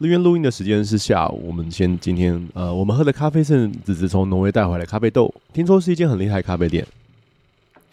录音录音的时间是下午。我们先今天呃，我们喝的咖啡是子子从挪威带回来咖啡豆，听说是一间很厉害的咖啡店。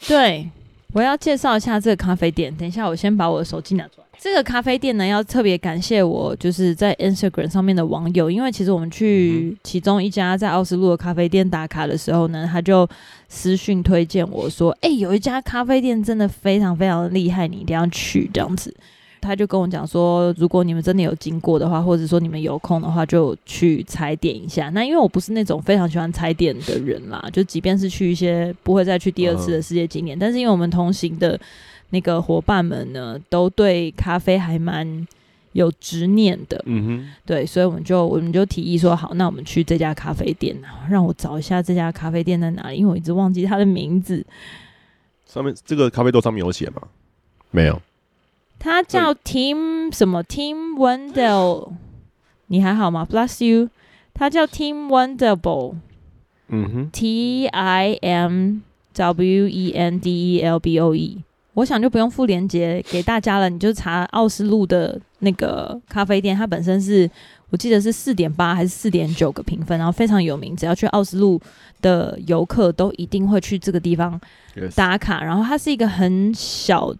对，我要介绍一下这个咖啡店。等一下，我先把我的手机拿出来。这个咖啡店呢，要特别感谢我，就是在 Instagram 上面的网友，因为其实我们去其中一家在奥斯陆的咖啡店打卡的时候呢，他就私讯推荐我说：“哎、欸，有一家咖啡店真的非常非常的厉害，你一定要去。”这样子，他就跟我讲说，如果你们真的有经过的话，或者说你们有空的话，就去踩点一下。那因为我不是那种非常喜欢踩点的人啦，就即便是去一些不会再去第二次的世界景点，但是因为我们同行的。那个伙伴们呢，都对咖啡还蛮有执念的，嗯哼，对，所以我们就我们就提议说，好，那我们去这家咖啡店，让我找一下这家咖啡店在哪里，因为我一直忘记它的名字。上面这个咖啡豆上面有写吗？没有。它叫 Tim 什么 Tim Wendell，你还好吗？Bless you。他叫 Tim Wendelboe，嗯哼，T I M W E N D E L B O E。我想就不用附链接给大家了，你就查奥斯陆的那个咖啡店，它本身是我记得是四点八还是四点九个评分，然后非常有名，只要去奥斯陆的游客都一定会去这个地方打卡。然后它是一个很小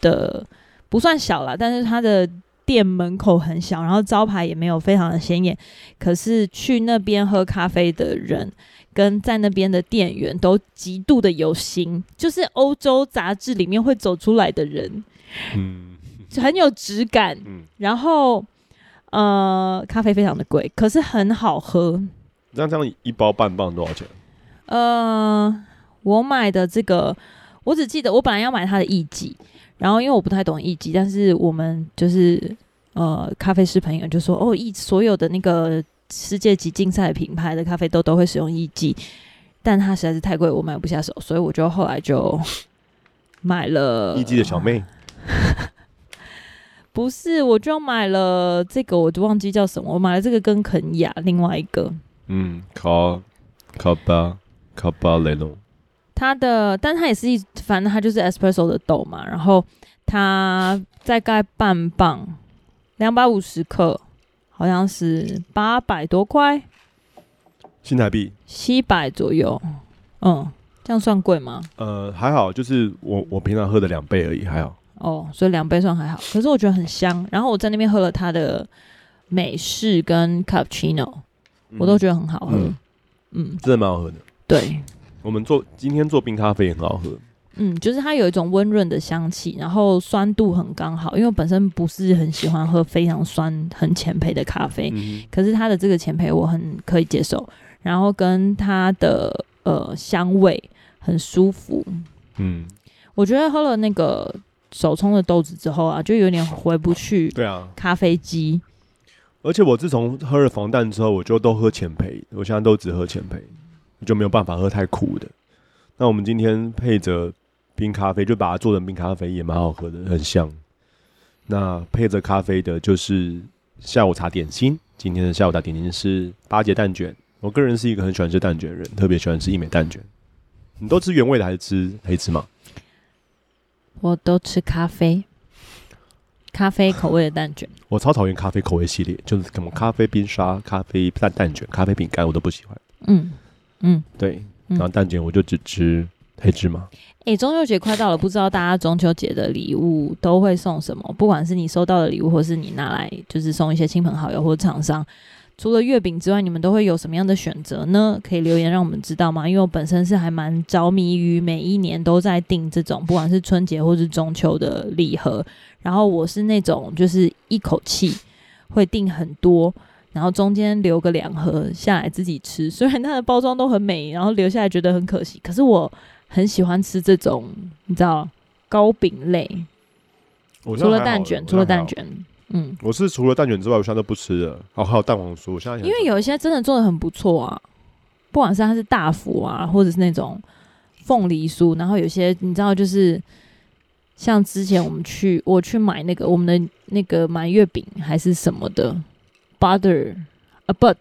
的，不算小啦，但是它的店门口很小，然后招牌也没有非常的显眼，可是去那边喝咖啡的人。跟在那边的店员都极度的有心，就是欧洲杂志里面会走出来的人，嗯，很有质感，嗯，然后呃，咖啡非常的贵，可是很好喝。那这样一包半磅多少钱？呃，我买的这个，我只记得我本来要买它的艺伎，然后因为我不太懂艺伎，但是我们就是呃，咖啡师朋友就说，哦，艺所有的那个。世界级竞赛品牌的咖啡豆都会使用艺伎，但它实在是太贵，我买不下手，所以我就后来就 买了艺伎的小妹。不是，我就买了这个，我就忘记叫什么，我买了这个跟肯雅另外一个，嗯，卡卡巴卡巴雷诺，它的，但它也是一，反正它就是 espresso 的豆嘛，然后它大概半磅，两百五十克。好像是八百多块新台币，七百左右。嗯，这样算贵吗？呃，还好，就是我我平常喝的两倍而已，还好。哦，所以两杯算还好。可是我觉得很香。然后我在那边喝了它的美式跟 cappuccino，我都觉得很好喝。嗯，嗯，真的蛮好喝的。对，我们做今天做冰咖啡也很好喝。嗯，就是它有一种温润的香气，然后酸度很刚好。因为我本身不是很喜欢喝非常酸、很浅焙的咖啡，嗯、可是它的这个浅焙我很可以接受。然后跟它的呃香味很舒服。嗯，我觉得喝了那个手冲的豆子之后啊，就有点回不去。对啊，咖啡机。而且我自从喝了防弹之后，我就都喝浅焙，我现在都只喝浅焙，就没有办法喝太苦的。那我们今天配着。冰咖啡就把它做成冰咖啡，也蛮好喝的，很香。那配着咖啡的就是下午茶点心。今天的下午茶点心是八节蛋卷。我个人是一个很喜欢吃蛋卷的人，特别喜欢吃一美蛋卷。你都吃原味的还是吃黑芝麻？我都吃咖啡，咖啡口味的蛋卷。我超讨厌咖啡口味系列，就是什么咖啡冰沙、咖啡蛋蛋卷、咖啡饼干，我都不喜欢。嗯嗯，对。然后蛋卷我就只吃黑芝麻。诶，中秋节快到了，不知道大家中秋节的礼物都会送什么？不管是你收到的礼物，或是你拿来就是送一些亲朋好友或者厂商，除了月饼之外，你们都会有什么样的选择呢？可以留言让我们知道吗？因为我本身是还蛮着迷于每一年都在订这种，不管是春节或是中秋的礼盒。然后我是那种就是一口气会订很多，然后中间留个两盒下来自己吃。虽然它的包装都很美，然后留下来觉得很可惜，可是我。很喜欢吃这种，你知道糕饼类，除了蛋卷，除了蛋卷，嗯，我是除了蛋卷之外，我现在都不吃了。哦，还有蛋黄酥，现在因为有一些真的做的很不错啊，不管是它是大福啊，或者是那种凤梨酥，然后有些你知道，就是像之前我们去我去买那个我们的那个满月饼还是什么的 Butter, a but，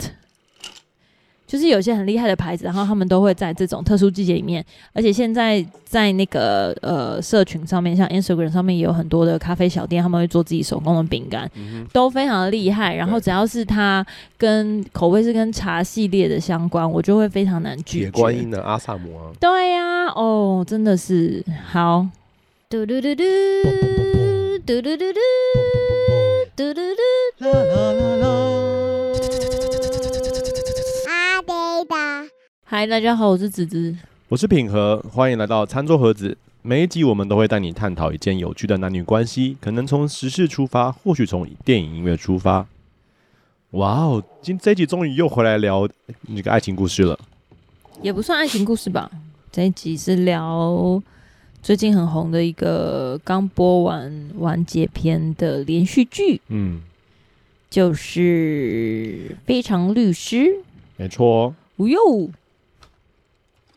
就是有些很厉害的牌子，然后他们都会在这种特殊季节里面，而且现在在那个呃社群上面，像 Instagram 上面也有很多的咖啡小店，他们会做自己手工的饼干，都非常的厉害。然后只要是它跟口味是跟茶系列的相关，我就会非常难拒绝。铁观音的阿萨姆啊，对呀，哦，真的是好。嘟嘟嘟啦啦啦啦。嗨，大家好，我是子子，我是品和，欢迎来到餐桌盒子。每一集我们都会带你探讨一件有趣的男女关系，可能从时事出发，或许从电影音乐出发。哇哦，今这一集终于又回来聊那个爱情故事了，也不算爱情故事吧。这一集是聊最近很红的一个刚播完完结篇的连续剧，嗯，就是《非常律师》，没错，哦哟。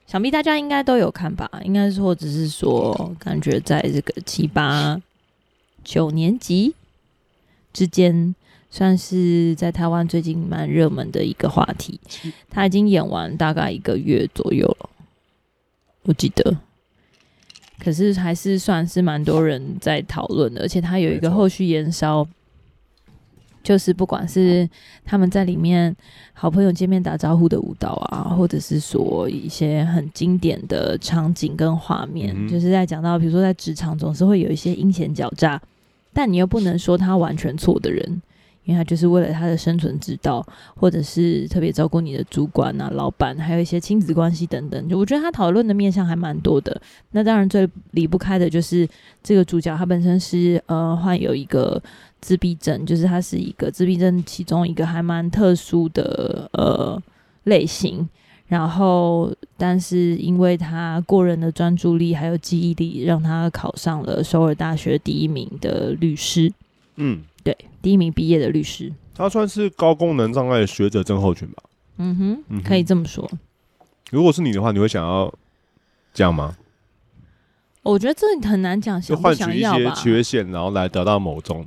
想必大家应该都有看吧？应该是，或者是说，感觉在这个七八九年级之间，算是在台湾最近蛮热门的一个话题。他已经演完大概一个月左右了，我记得。可是还是算是蛮多人在讨论的，而且他有一个后续延烧。就是不管是他们在里面好朋友见面打招呼的舞蹈啊，或者是说一些很经典的场景跟画面，嗯、就是在讲到比如说在职场总是会有一些阴险狡诈，但你又不能说他完全错的人，因为他就是为了他的生存之道，或者是特别照顾你的主管啊、老板，还有一些亲子关系等等。就我觉得他讨论的面向还蛮多的。那当然最离不开的就是这个主角，他本身是呃患有一个。自闭症就是他是一个自闭症其中一个还蛮特殊的呃类型，然后但是因为他过人的专注力还有记忆力，让他考上了首尔大学第一名的律师。嗯，第一名毕业的律师。他算是高功能障碍学者症候群吧？嗯哼，嗯哼，可以这么说。如果是你的话，你会想要这样吗？我觉得这很难讲，想不想要吧？换取一些缺陷，然后来得到某种。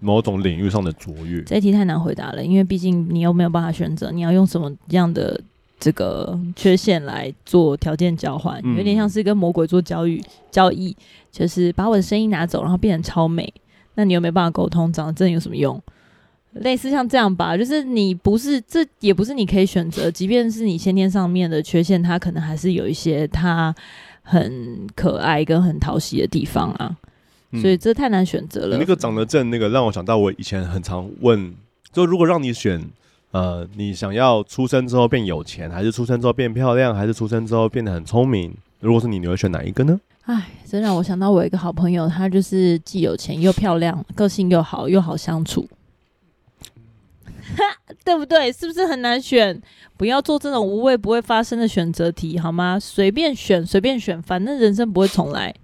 某种领域上的卓越，这一题太难回答了，因为毕竟你又没有办法选择，你要用什么样的这个缺陷来做条件交换，嗯、有点像是跟魔鬼做交易，交易就是把我的声音拿走，然后变成超美，那你又没办法沟通，长得正有什么用？类似像这样吧，就是你不是，这也不是你可以选择，即便是你先天上面的缺陷，它可能还是有一些它很可爱跟很讨喜的地方啊。所以这太难选择了。嗯、那个长得正，那个让我想到我以前很常问，就如果让你选，呃，你想要出生之后变有钱，还是出生之后变漂亮，还是出生之后变得很聪明？如果是你，你会选哪一个呢？哎，这让我想到我一个好朋友，他就是既有钱又漂亮，个性又好，又好相处，哈，对不对？是不是很难选？不要做这种无谓不会发生的选择题，好吗？随便选，随便选，反正人生不会重来。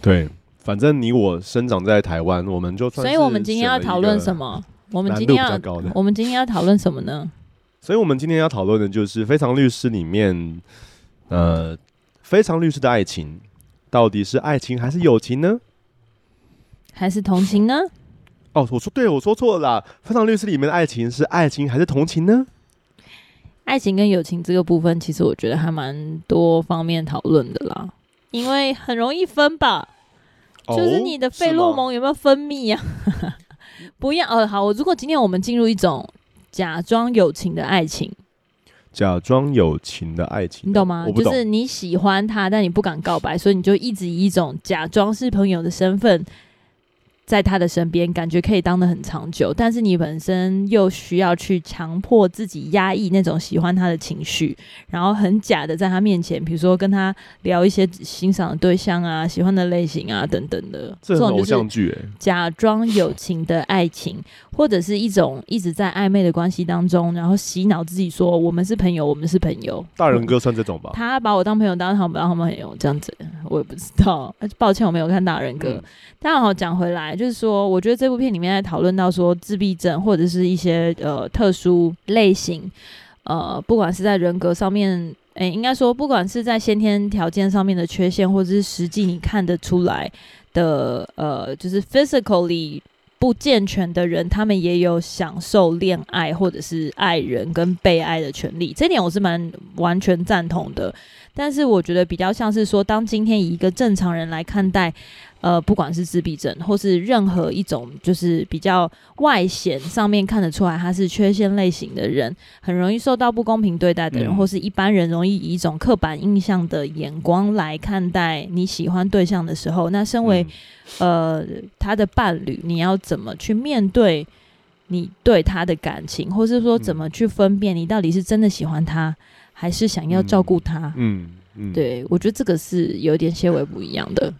对。反正你我生长在台湾，我们就算。所以我们今天要讨论什么？我们今天要我们今天要讨论什么呢？所以我们今天要讨论的就是《非常律师》里面，呃，《非常律师的爱情》到底是爱情还是友情呢？还是同情呢？哦，我说对，我说错了啦，《非常律师》里面的爱情是爱情还是同情呢？爱情跟友情这个部分，其实我觉得还蛮多方面讨论的啦，因为很容易分吧。就是你的费洛蒙有没有分泌呀？啊？不要，呃，好，我如果今天我们进入一种假装友情的爱情，假装友情的爱情，你懂吗？就是你喜欢他，但你不敢告白，所以你就一直以一种假装是朋友的身份。在他的身边，感觉可以当得很长久，但是你本身又需要去强迫自己压抑那种喜欢他的情绪，然后很假的在他面前，比如说跟他聊一些欣赏的对象啊、喜欢的类型啊等等的，这种偶像剧，假装友情的爱情，或者是一种一直在暧昧的关系当中，然后洗脑自己说我们是朋友，我们是朋友。大人哥算这种吧？他把我当朋友，当他不当他们朋友这样子，我也不知道。抱歉，我没有看大人哥。嗯、但好讲回来。就是说，我觉得这部片里面在讨论到说自闭症或者是一些呃特殊类型，呃，不管是在人格上面，诶、应该说不管是在先天条件上面的缺陷，或者是实际你看得出来的，呃，就是 physically 不健全的人，他们也有享受恋爱或者是爱人跟被爱的权利，这点我是蛮完全赞同的。但是我觉得比较像是说，当今天以一个正常人来看待。呃，不管是自闭症，或是任何一种，就是比较外显上面看得出来他是缺陷类型的人，很容易受到不公平对待的人，嗯、或是一般人容易以一种刻板印象的眼光来看待你喜欢对象的时候，那身为、嗯、呃他的伴侣，你要怎么去面对你对他的感情，或是说怎么去分辨你到底是真的喜欢他，还是想要照顾他？嗯，嗯，嗯。对，我觉得这个是有点些微不一样的。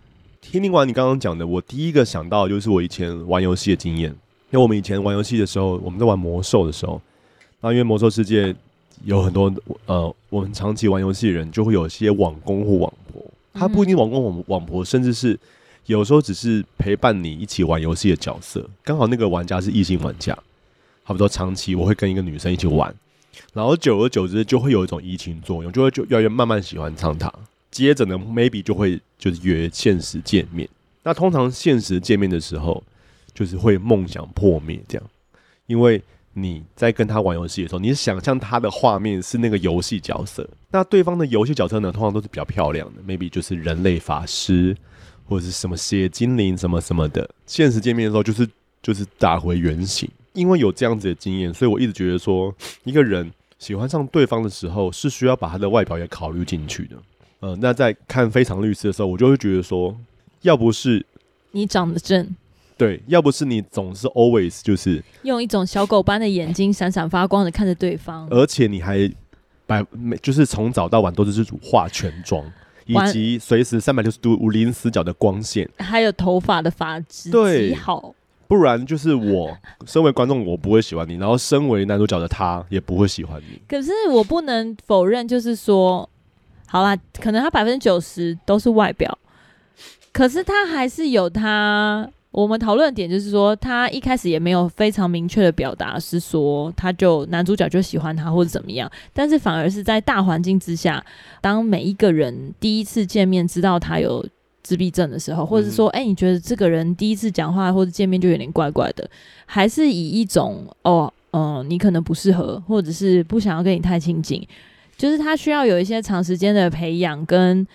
听听完你刚刚讲的，我第一个想到的就是我以前玩游戏的经验。因为我们以前玩游戏的时候，我们在玩魔兽的时候，那因为魔兽世界有很多呃，我们长期玩游戏的人就会有一些网公或网婆，他不一定网公网网婆，甚至是有时候只是陪伴你一起玩游戏的角色。刚好那个玩家是异性玩家，差不多长期我会跟一个女生一起玩，然后久而久之就会有一种移情作用，就会就越来越慢慢喜欢上他。接着呢，maybe 就会就是约现实见面。那通常现实见面的时候，就是会梦想破灭这样，因为你在跟他玩游戏的时候，你想象他的画面是那个游戏角色。那对方的游戏角色呢，通常都是比较漂亮的，maybe 就是人类法师或者是什么血精灵什么什么的。现实见面的时候，就是就是打回原形。因为有这样子的经验，所以我一直觉得说，一个人喜欢上对方的时候，是需要把他的外表也考虑进去的。呃，那在看《非常律师》的时候，我就会觉得说，要不是你长得正，对，要不是你总是 always 就是用一种小狗般的眼睛闪闪发光的看着对方，而且你还百就是从早到晚都是化全妆，以及随时三百六十度无零死角的光线，还有头发的发质对好，不然就是我身为观众我不会喜欢你，然后身为男主角的他也不会喜欢你。可是我不能否认，就是说。好啦，可能他百分之九十都是外表，可是他还是有他。我们讨论点就是说，他一开始也没有非常明确的表达，是说他就男主角就喜欢他或者怎么样，但是反而是在大环境之下，当每一个人第一次见面知道他有自闭症的时候，或者是说，哎、欸，你觉得这个人第一次讲话或者见面就有点怪怪的，还是以一种哦，嗯、呃，你可能不适合，或者是不想要跟你太亲近。就是他需要有一些长时间的培养跟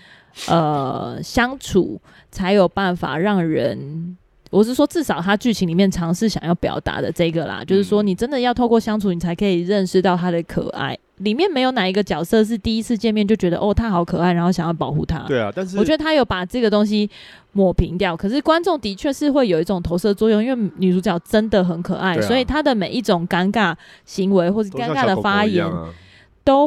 呃相处，才有办法让人，我是说至少他剧情里面尝试想要表达的这个啦，嗯、就是说你真的要透过相处，你才可以认识到他的可爱。里面没有哪一个角色是第一次见面就觉得哦他好可爱，然后想要保护他。对啊，但是我觉得他有把这个东西抹平掉。可是观众的确是会有一种投射作用，因为女主角真的很可爱，啊、所以她的每一种尴尬行为或者尴尬的发言。都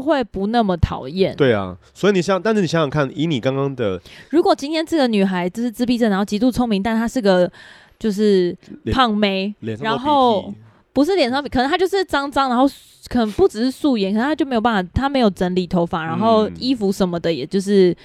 会不那么讨厌。对啊，所以你想，但是你想想看，以你刚刚的，如果今天这个女孩就是自闭症，然后极度聪明，但她是个就是胖妹，然后不是脸上，可能她就是脏脏，然后可能不只是素颜，可能她就没有办法，她没有整理头发，然后衣服什么的，也就是。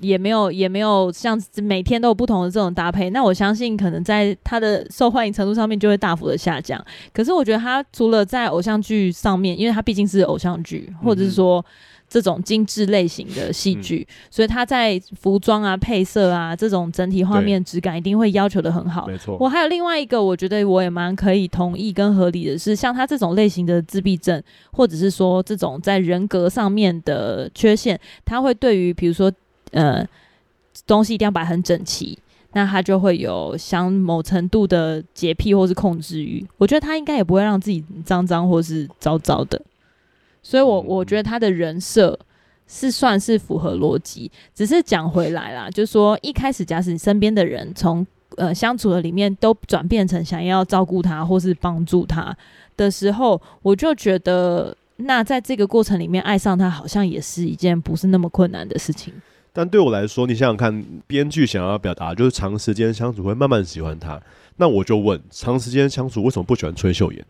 也没有，也没有像每天都有不同的这种搭配。那我相信，可能在他的受欢迎程度上面就会大幅的下降。可是我觉得他除了在偶像剧上面，因为他毕竟是偶像剧，或者是说这种精致类型的戏剧，嗯、所以他在服装啊、配色啊这种整体画面质感一定会要求的很好。没错。我还有另外一个，我觉得我也蛮可以同意跟合理的是，像他这种类型的自闭症，或者是说这种在人格上面的缺陷，他会对于比如说。呃，东西一定要摆很整齐，那他就会有像某程度的洁癖或是控制欲。我觉得他应该也不会让自己脏脏或是糟糟的，所以我我觉得他的人设是算是符合逻辑。只是讲回来啦，就是说一开始假使你身边的人从呃相处的里面都转变成想要照顾他或是帮助他的时候，我就觉得那在这个过程里面爱上他，好像也是一件不是那么困难的事情。但对我来说，你想想看，编剧想要表达就是长时间相处会慢慢喜欢他。那我就问，长时间相处为什么不喜欢崔秀妍？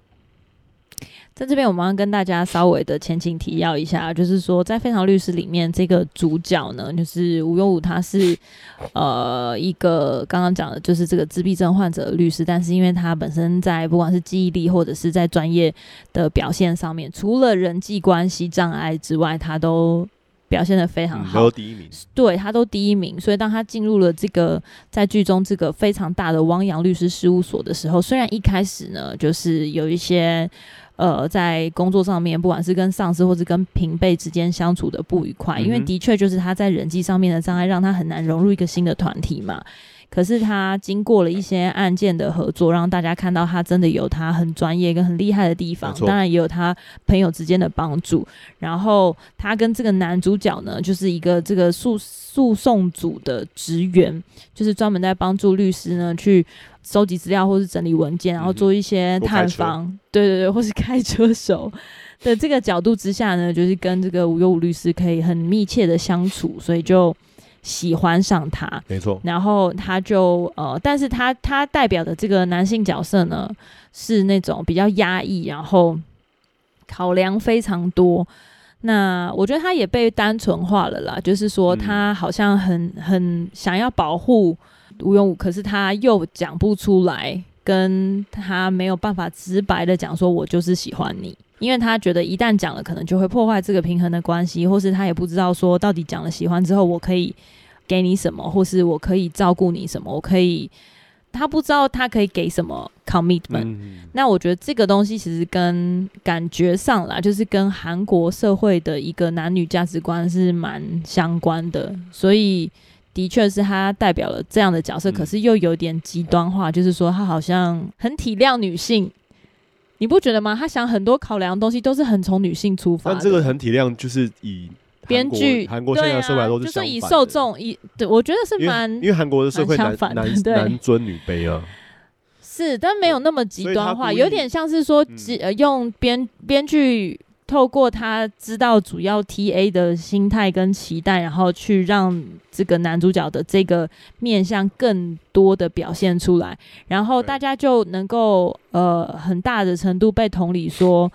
在这边，我们要跟大家稍微的前情提要一下，就是说，在《非常律师》里面，这个主角呢，就是吴庸武，他是呃一个刚刚讲的，就是这个自闭症患者的律师，但是因为他本身在不管是记忆力或者是在专业的表现上面，除了人际关系障碍之外，他都表现的非常好，嗯、都第一名，对，他都第一名。所以当他进入了这个在剧中这个非常大的汪洋律师事务所的时候，虽然一开始呢，就是有一些。呃，在工作上面，不管是跟上司或是跟平辈之间相处的不愉快，嗯、因为的确就是他在人际上面的障碍，让他很难融入一个新的团体嘛。可是他经过了一些案件的合作，让大家看到他真的有他很专业跟很厉害的地方，当然也有他朋友之间的帮助。然后他跟这个男主角呢，就是一个这个诉诉讼组的职员，就是专门在帮助律师呢去收集资料或是整理文件，然后做一些探访，嗯、对对对，或是开车手的这个角度之下呢，就是跟这个无忧无律师可以很密切的相处，所以就。喜欢上他，没错。然后他就呃，但是他他代表的这个男性角色呢，是那种比较压抑，然后考量非常多。那我觉得他也被单纯化了啦，就是说他好像很很想要保护吴永武，可是他又讲不出来，跟他没有办法直白的讲说，我就是喜欢你。因为他觉得一旦讲了，可能就会破坏这个平衡的关系，或是他也不知道说到底讲了喜欢之后，我可以给你什么，或是我可以照顾你什么，我可以，他不知道他可以给什么 commitment。嗯。那我觉得这个东西其实跟感觉上啦，就是跟韩国社会的一个男女价值观是蛮相关的，所以的确是他代表了这样的角色，可是又有点极端化，就是说他好像很体谅女性。你不觉得吗？他想很多考量的东西都是很从女性出发。但这个很体谅，就是以编剧韩国现在社会来说是就是以受众以对，我觉得是蛮因为韩国的社会男男男尊女卑啊。是，但没有那么极端化，有点像是说，呃，用编编剧。透过他知道主要 TA 的心态跟期待，然后去让这个男主角的这个面向更多的表现出来，然后大家就能够呃很大的程度被同理说。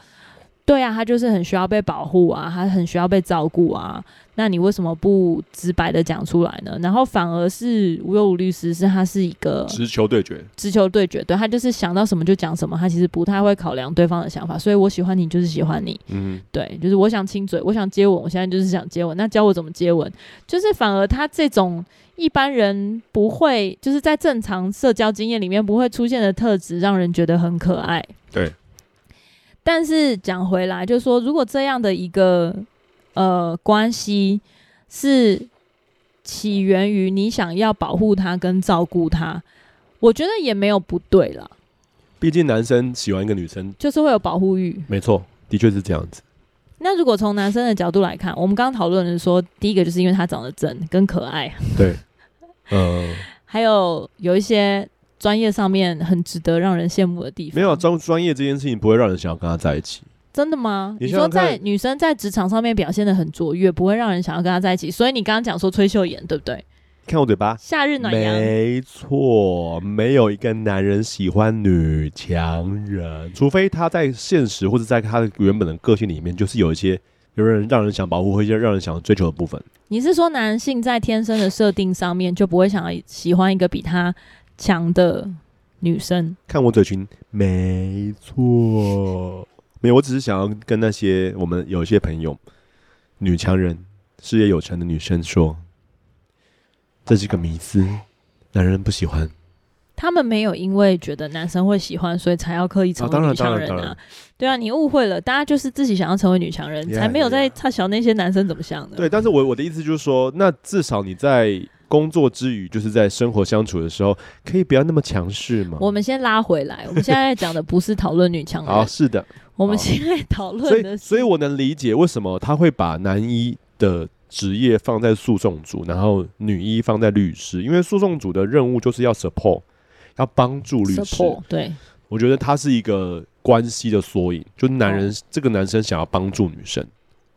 对啊，他就是很需要被保护啊，他很需要被照顾啊。那你为什么不直白的讲出来呢？然后反而是无忧无律师，是他是一个直球对决，直球对决，对，他就是想到什么就讲什么，他其实不太会考量对方的想法。所以我喜欢你就是喜欢你，嗯，对，就是我想亲嘴，我想接吻，我现在就是想接吻。那教我怎么接吻？就是反而他这种一般人不会，就是在正常社交经验里面不会出现的特质，让人觉得很可爱。对。但是讲回来，就是说，如果这样的一个呃关系是起源于你想要保护他跟照顾他，我觉得也没有不对啦。毕竟男生喜欢一个女生，就是会有保护欲。没错，的确是这样子。那如果从男生的角度来看，我们刚刚讨论的是说，第一个就是因为他长得正跟可爱，对，呃，还有有一些。专业上面很值得让人羡慕的地方，没有专专业这件事情不会让人想要跟他在一起。真的吗？你说在女生在职场上面表现的很卓越，不会让人想要跟他在一起。所以你刚刚讲说崔秀妍对不对？看我嘴巴，夏日暖阳，没错，没有一个男人喜欢女强人，除非他在现实或者在他的原本的个性里面，就是有一些有人让人想保护或者让人想追求的部分。你是说男性在天生的设定上面就不会想要喜欢一个比他强的女生，看我嘴唇，没错，没有，我只是想要跟那些我们有一些朋友，女强人、事业有成的女生说，这是个迷思，男人不喜欢。他们没有因为觉得男生会喜欢，所以才要刻意成为女强人啊。对啊，你误会了，大家就是自己想要成为女强人，yeah, 才没有在差小那些男生怎么想的。对，但是我我的意思就是说，那至少你在。工作之余，就是在生活相处的时候，可以不要那么强势吗？我们先拉回来，我们现在讲的不是讨论女强人。好，是的，我们现在讨论的是。所以，所以我能理解为什么他会把男一的职业放在诉讼组，然后女一放在律师，因为诉讼组的任务就是要 support，要帮助律师。Support, 对，我觉得他是一个关系的缩影，就是男人、哦、这个男生想要帮助女生，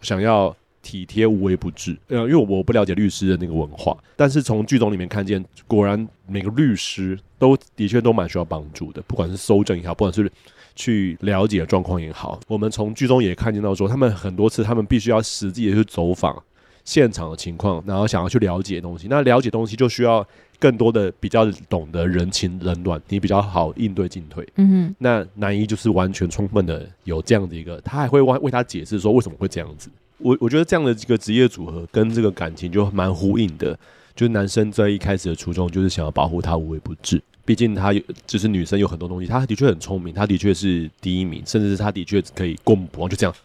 想要。体贴无微不至，呃，因为我不了解律师的那个文化，但是从剧中里面看见，果然每个律师都的确都蛮需要帮助的，不管是搜证也好，不管是去了解状况也好，我们从剧中也看见到说，他们很多次他们必须要实际的去走访现场的情况，然后想要去了解东西，那了解东西就需要更多的比较懂得人情冷暖，你比较好应对进退。嗯哼，那男一就是完全充分的有这样的一个，他还会为为他解释说为什么会这样子。我我觉得这样的这个职业组合跟这个感情就蛮呼应的。就是男生在一开始的初衷就是想要保护她无微不至，毕竟他有就是女生有很多东西，她的确很聪明，她的确是第一名，甚至是她的确可以过目不忘，就这样，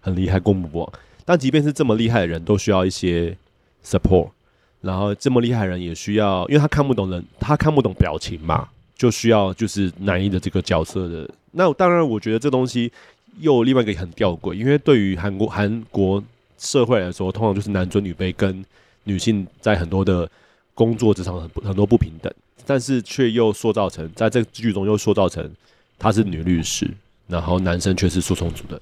很厉害，过目不忘。但即便是这么厉害的人，都需要一些 support，然后这么厉害的人也需要，因为他看不懂人，他看不懂表情嘛，就需要就是男一的这个角色的。那当然，我觉得这东西又另外一个很吊诡，因为对于韩国韩国。社会来说，通常就是男尊女卑，跟女性在很多的工作职场很很多不平等，但是却又塑造成在这个剧中又塑造成她是女律师，然后男生却是诉讼组的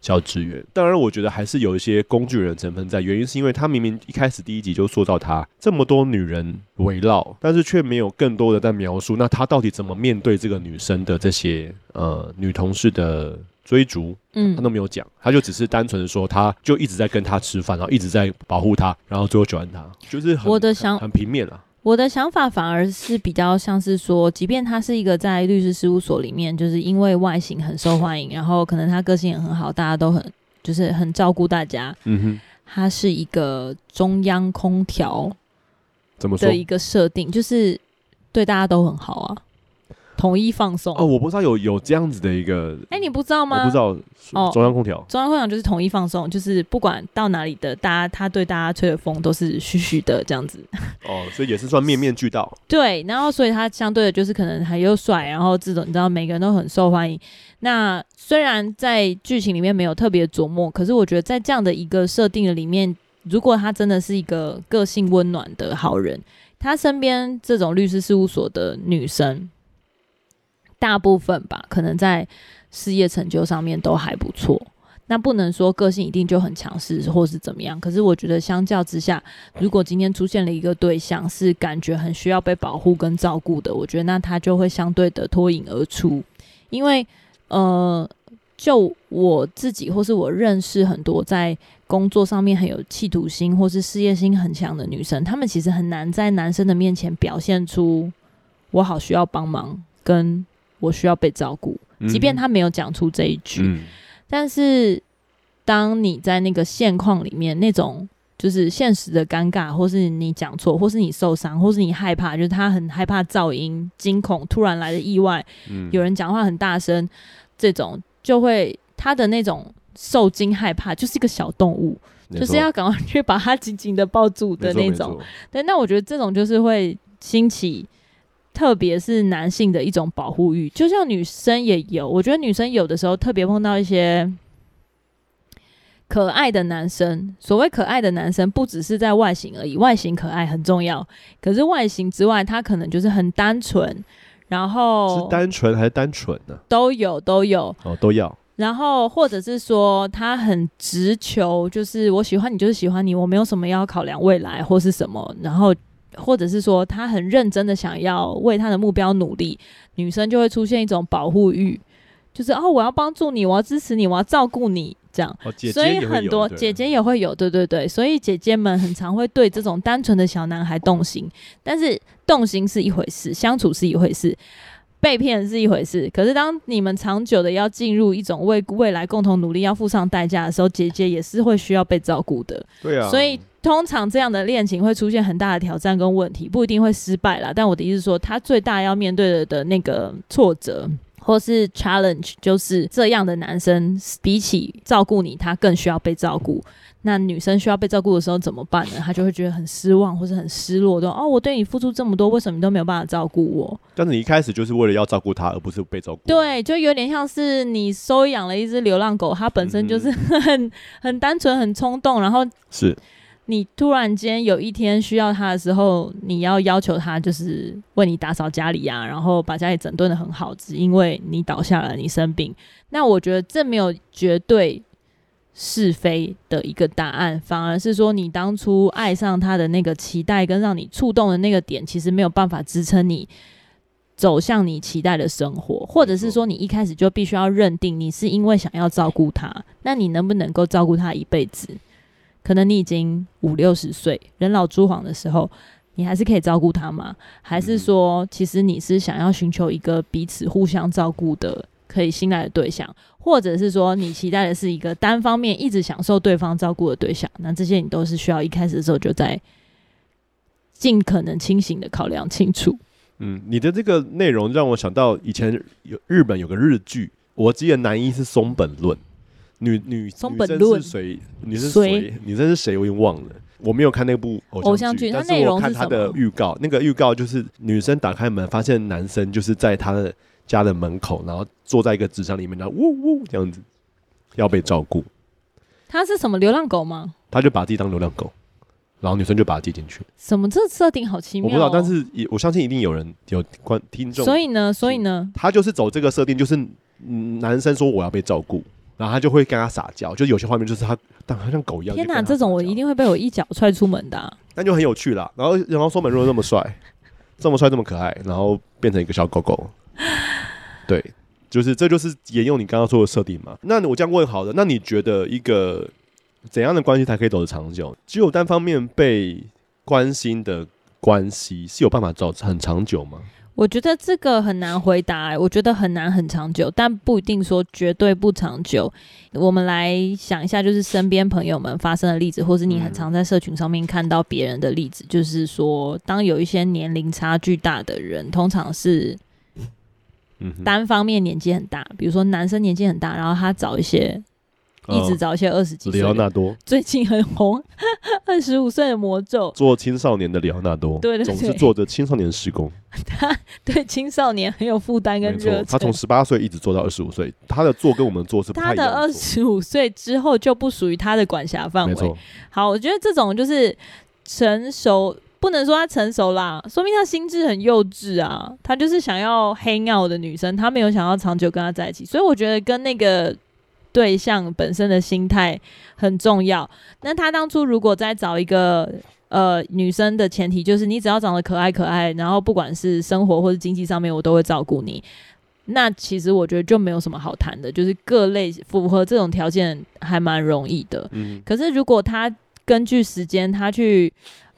小职员。当然，我觉得还是有一些工具人成分在，原因是因为他明明一开始第一集就塑造他这么多女人围绕，但是却没有更多的在描述，那他到底怎么面对这个女生的这些呃女同事的。追逐，嗯，他都没有讲，他就只是单纯的说，他就一直在跟他吃饭，然后一直在保护他，然后最后喜欢他，就是很我的想很平面啊。我的想法反而是比较像是说，即便他是一个在律师事务所里面，就是因为外形很受欢迎，然后可能他个性也很好，大家都很就是很照顾大家。嗯哼，他是一个中央空调，怎么说的一个设定，就是对大家都很好啊。统一放送哦，我不知道有有这样子的一个，哎、欸，你不知道吗？我不知道哦，中央空调，中央空调就是统一放送，就是不管到哪里的，大家他对大家吹的风都是嘘嘘的这样子。哦，所以也是算面面俱到。对，然后所以他相对的就是可能还又帅，然后这种你知道每个人都很受欢迎。那虽然在剧情里面没有特别琢磨，可是我觉得在这样的一个设定的里面，如果他真的是一个个性温暖的好人，他身边这种律师事务所的女生。大部分吧，可能在事业成就上面都还不错。那不能说个性一定就很强势，或是怎么样。可是我觉得相较之下，如果今天出现了一个对象是感觉很需要被保护跟照顾的，我觉得那他就会相对的脱颖而出。因为呃，就我自己或是我认识很多在工作上面很有企图心或是事业心很强的女生，她们其实很难在男生的面前表现出我好需要帮忙跟。我需要被照顾，即便他没有讲出这一句，嗯、但是当你在那个现况里面，那种就是现实的尴尬，或是你讲错，或是你受伤，或是你害怕，就是他很害怕噪音、惊恐、突然来的意外，嗯、有人讲话很大声，这种就会他的那种受惊害怕，就是一个小动物，就是要赶快去把它紧紧的抱住的那种。对，那我觉得这种就是会兴起。特别是男性的一种保护欲，就像女生也有。我觉得女生有的时候特别碰到一些可爱的男生。所谓可爱的男生，不只是在外形而已，外形可爱很重要。可是外形之外，他可能就是很单纯，然后是单纯还是单纯呢？都有都有哦，都要。然后或者是说他很直球，就是我喜欢你就是喜欢你，我没有什么要考量未来或是什么，然后。或者是说他很认真的想要为他的目标努力，女生就会出现一种保护欲，就是哦，我要帮助你，我要支持你，我要照顾你，这样。哦、姐姐所以很多姐姐也会有，对对对，所以姐姐们很常会对这种单纯的小男孩动心，但是动心是一回事，相处是一回事，被骗是一回事。可是当你们长久的要进入一种为未来共同努力要付上代价的时候，姐姐也是会需要被照顾的。对啊，所以。通常这样的恋情会出现很大的挑战跟问题，不一定会失败啦。但我的意思是说，他最大要面对的的那个挫折或是 challenge，就是这样的男生比起照顾你，他更需要被照顾。那女生需要被照顾的时候怎么办呢？他就会觉得很失望或是很失落，说：“哦，我对你付出这么多，为什么你都没有办法照顾我？”但是你一开始就是为了要照顾他，而不是被照顾。对，就有点像是你收养了一只流浪狗，它本身就是很、嗯、很单纯、很冲动，然后是。你突然间有一天需要他的时候，你要要求他就是为你打扫家里啊，然后把家里整顿的很好，只因为你倒下了，你生病。那我觉得这没有绝对是非的一个答案，反而是说你当初爱上他的那个期待跟让你触动的那个点，其实没有办法支撑你走向你期待的生活，或者是说你一开始就必须要认定你是因为想要照顾他，那你能不能够照顾他一辈子？可能你已经五六十岁，人老珠黄的时候，你还是可以照顾他吗？还是说，其实你是想要寻求一个彼此互相照顾的可以信赖的对象，或者是说你期待的是一个单方面一直享受对方照顾的对象，那这些你都是需要一开始的时候就在尽可能清醒的考量清楚。嗯，你的这个内容让我想到以前有日本有个日剧，我记得男一是松本润，女女松本润是谁？女生是谁？女生是谁？我已经忘了。我没有看那部偶像剧，但是我看他的预告。那个预告就是女生打开门，发现男生就是在他的家的门口，然后坐在一个纸箱里面，然后呜呜这样子要被照顾。他是什么流浪狗吗？他就把自己当流浪狗。然后女生就把他接进去。什么？这设定好奇妙。哦！我不知道，但是也我相信一定有人有观听众。所以呢，所以呢，他就是走这个设定，就是男生说我要被照顾，然后他就会跟他撒娇，就有些画面就是他，但他像狗一样。天哪，这种我一定会被我一脚踹出门的，啊。但就很有趣啦。然后，然后松本润那么帅，这么帅，这么可爱，然后变成一个小狗狗。对，就是这就是沿用你刚刚说的设定嘛。那我这样问好了，那你觉得一个？怎样的关系才可以走得长久？只有单方面被关心的关系是有办法走很长久吗？我觉得这个很难回答欸，我觉得很难很长久，但不一定说绝对不长久。我们来想一下，就是身边朋友们发生的例子，或是你很常在社群上面看到别人的例子，就是说，当有一些年龄差距大的人，通常是单方面年纪很大，比如说男生年纪很大，然后他找一些。一直找一些二十几岁，里奥纳多最近很红，二十五岁的魔咒，做青少年的里奥纳多，对，对，对，总是做着青少年的施工。他对青少年很有负担跟热情。他从十八岁一直做到二十五岁，他的做跟我们做是不太一样的。他的二十五岁之后就不属于他的管辖范围。好，我觉得这种就是成熟，不能说他成熟啦，说明他心智很幼稚啊。他就是想要黑尿的女生，他没有想要长久跟他在一起，所以我觉得跟那个。对象本身的心态很重要。那他当初如果再找一个呃女生的前提，就是你只要长得可爱可爱，然后不管是生活或是经济上面，我都会照顾你。那其实我觉得就没有什么好谈的，就是各类符合这种条件还蛮容易的。嗯。可是如果他根据时间，他去